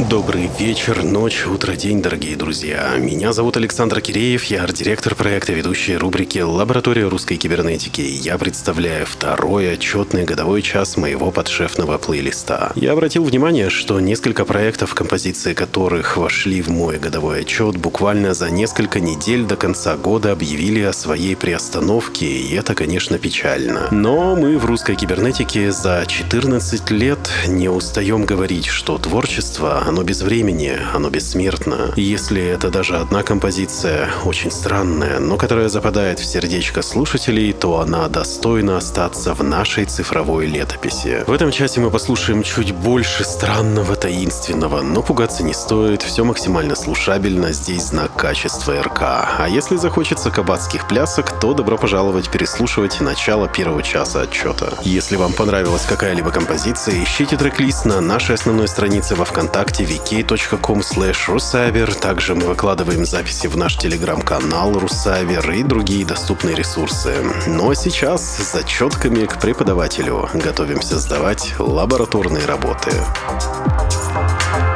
Добрый вечер, ночь, утро, день, дорогие друзья. Меня зовут Александр Киреев, я арт-директор проекта, ведущий рубрики «Лаборатория русской кибернетики». Я представляю второй отчетный годовой час моего подшефного плейлиста. Я обратил внимание, что несколько проектов, композиции которых вошли в мой годовой отчет, буквально за несколько недель до конца года объявили о своей приостановке, и это, конечно, печально. Но мы в русской кибернетике за 14 лет не устаем говорить, что творчество оно без времени, оно бессмертно. Если это даже одна композиция, очень странная, но которая западает в сердечко слушателей, то она достойна остаться в нашей цифровой летописи. В этом часе мы послушаем чуть больше странного, таинственного, но пугаться не стоит, все максимально слушабельно, здесь знак качества РК. А если захочется кабацких плясок, то добро пожаловать переслушивать начало первого часа отчета. Если вам понравилась какая-либо композиция, ищите трек-лист на нашей основной странице во Вконтакте ВКонтакте vk.com slash русавер. Также мы выкладываем записи в наш телеграм-канал Русавер и другие доступные ресурсы. Ну а сейчас с зачетками к преподавателю. Готовимся сдавать лабораторные работы. Longing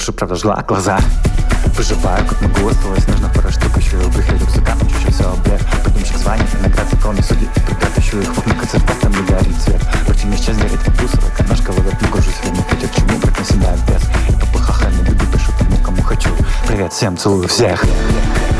убирают козырек, что правда жгла глаза Выживаю, как могу, осталось нужно пара штук Еще и убрыхли рюкзака, чуть-чуть все блеф Подумщик званий, наград законы судей Придат еще их в окна концерта, там не горит свет Против сейчас горит вкусовая канашка ловит, не кружусь время Хотя к чему, брать на себя без И по ПХХ не люблю, пишу тому, кому хочу. Привет всем, целую всех. Привет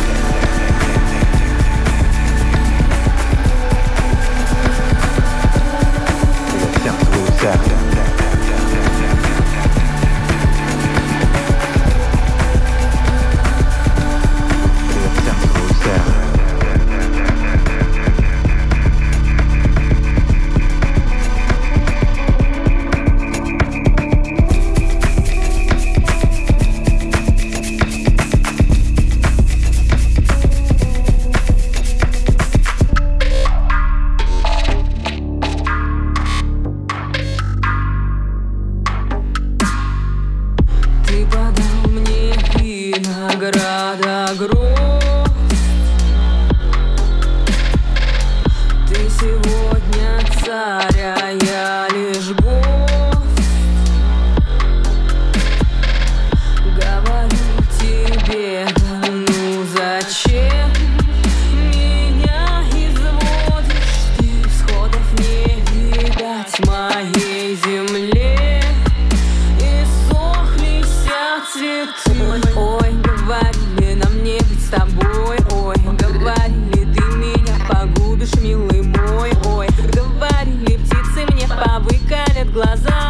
глаза.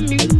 new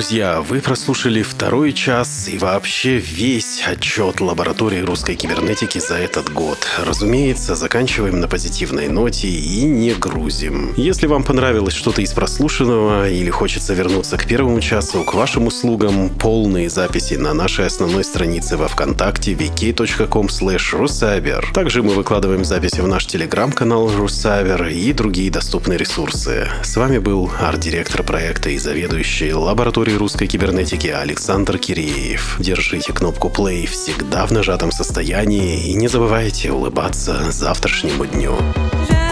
Друзья, вы прослушали второй час и вообще весь отчет лаборатории русской кибернетики за этот год. Разумеется, заканчиваем на позитивной ноте и не грузим. Если вам понравилось что-то из прослушанного или хочется вернуться к первому часу, к вашим услугам полные записи на нашей основной странице во Вконтакте vk.com rusaber. Также мы выкладываем записи в наш телеграм-канал Rusaber и другие доступные ресурсы. С вами был арт-директор проекта и заведующий лабораторией русской кибернетики Александр Киреев. Держите кнопку play всегда в нажатом состоянии и не забывайте улыбаться завтрашнему дню. Жаворонки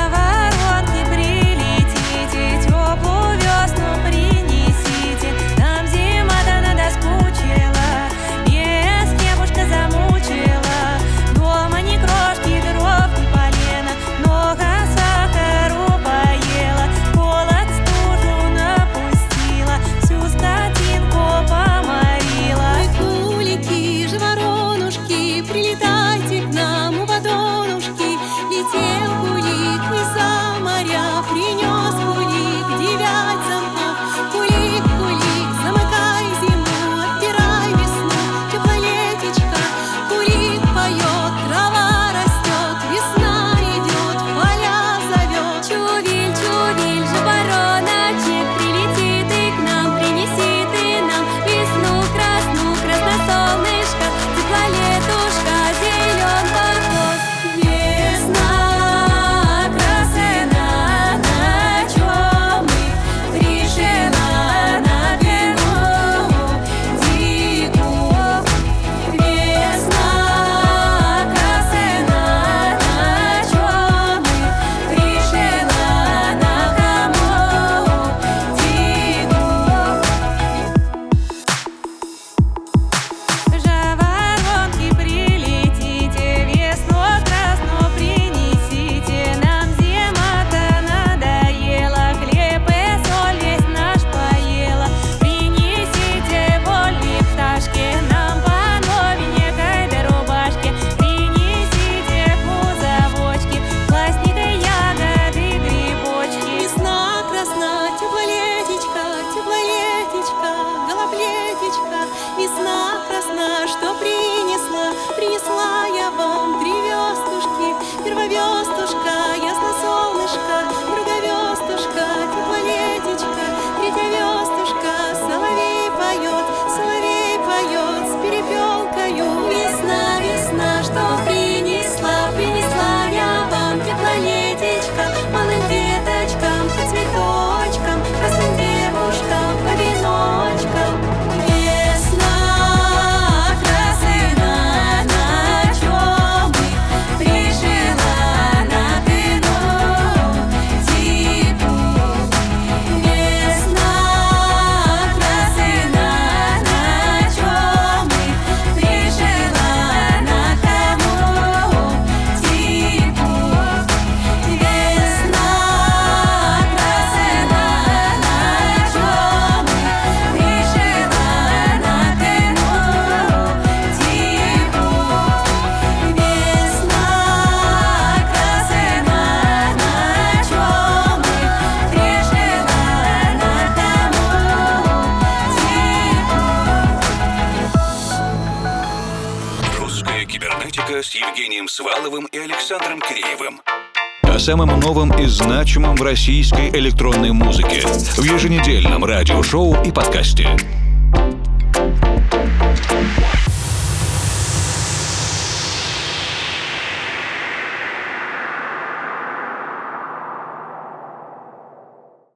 самым новым и значимым в российской электронной музыке в еженедельном радиошоу и подкасте.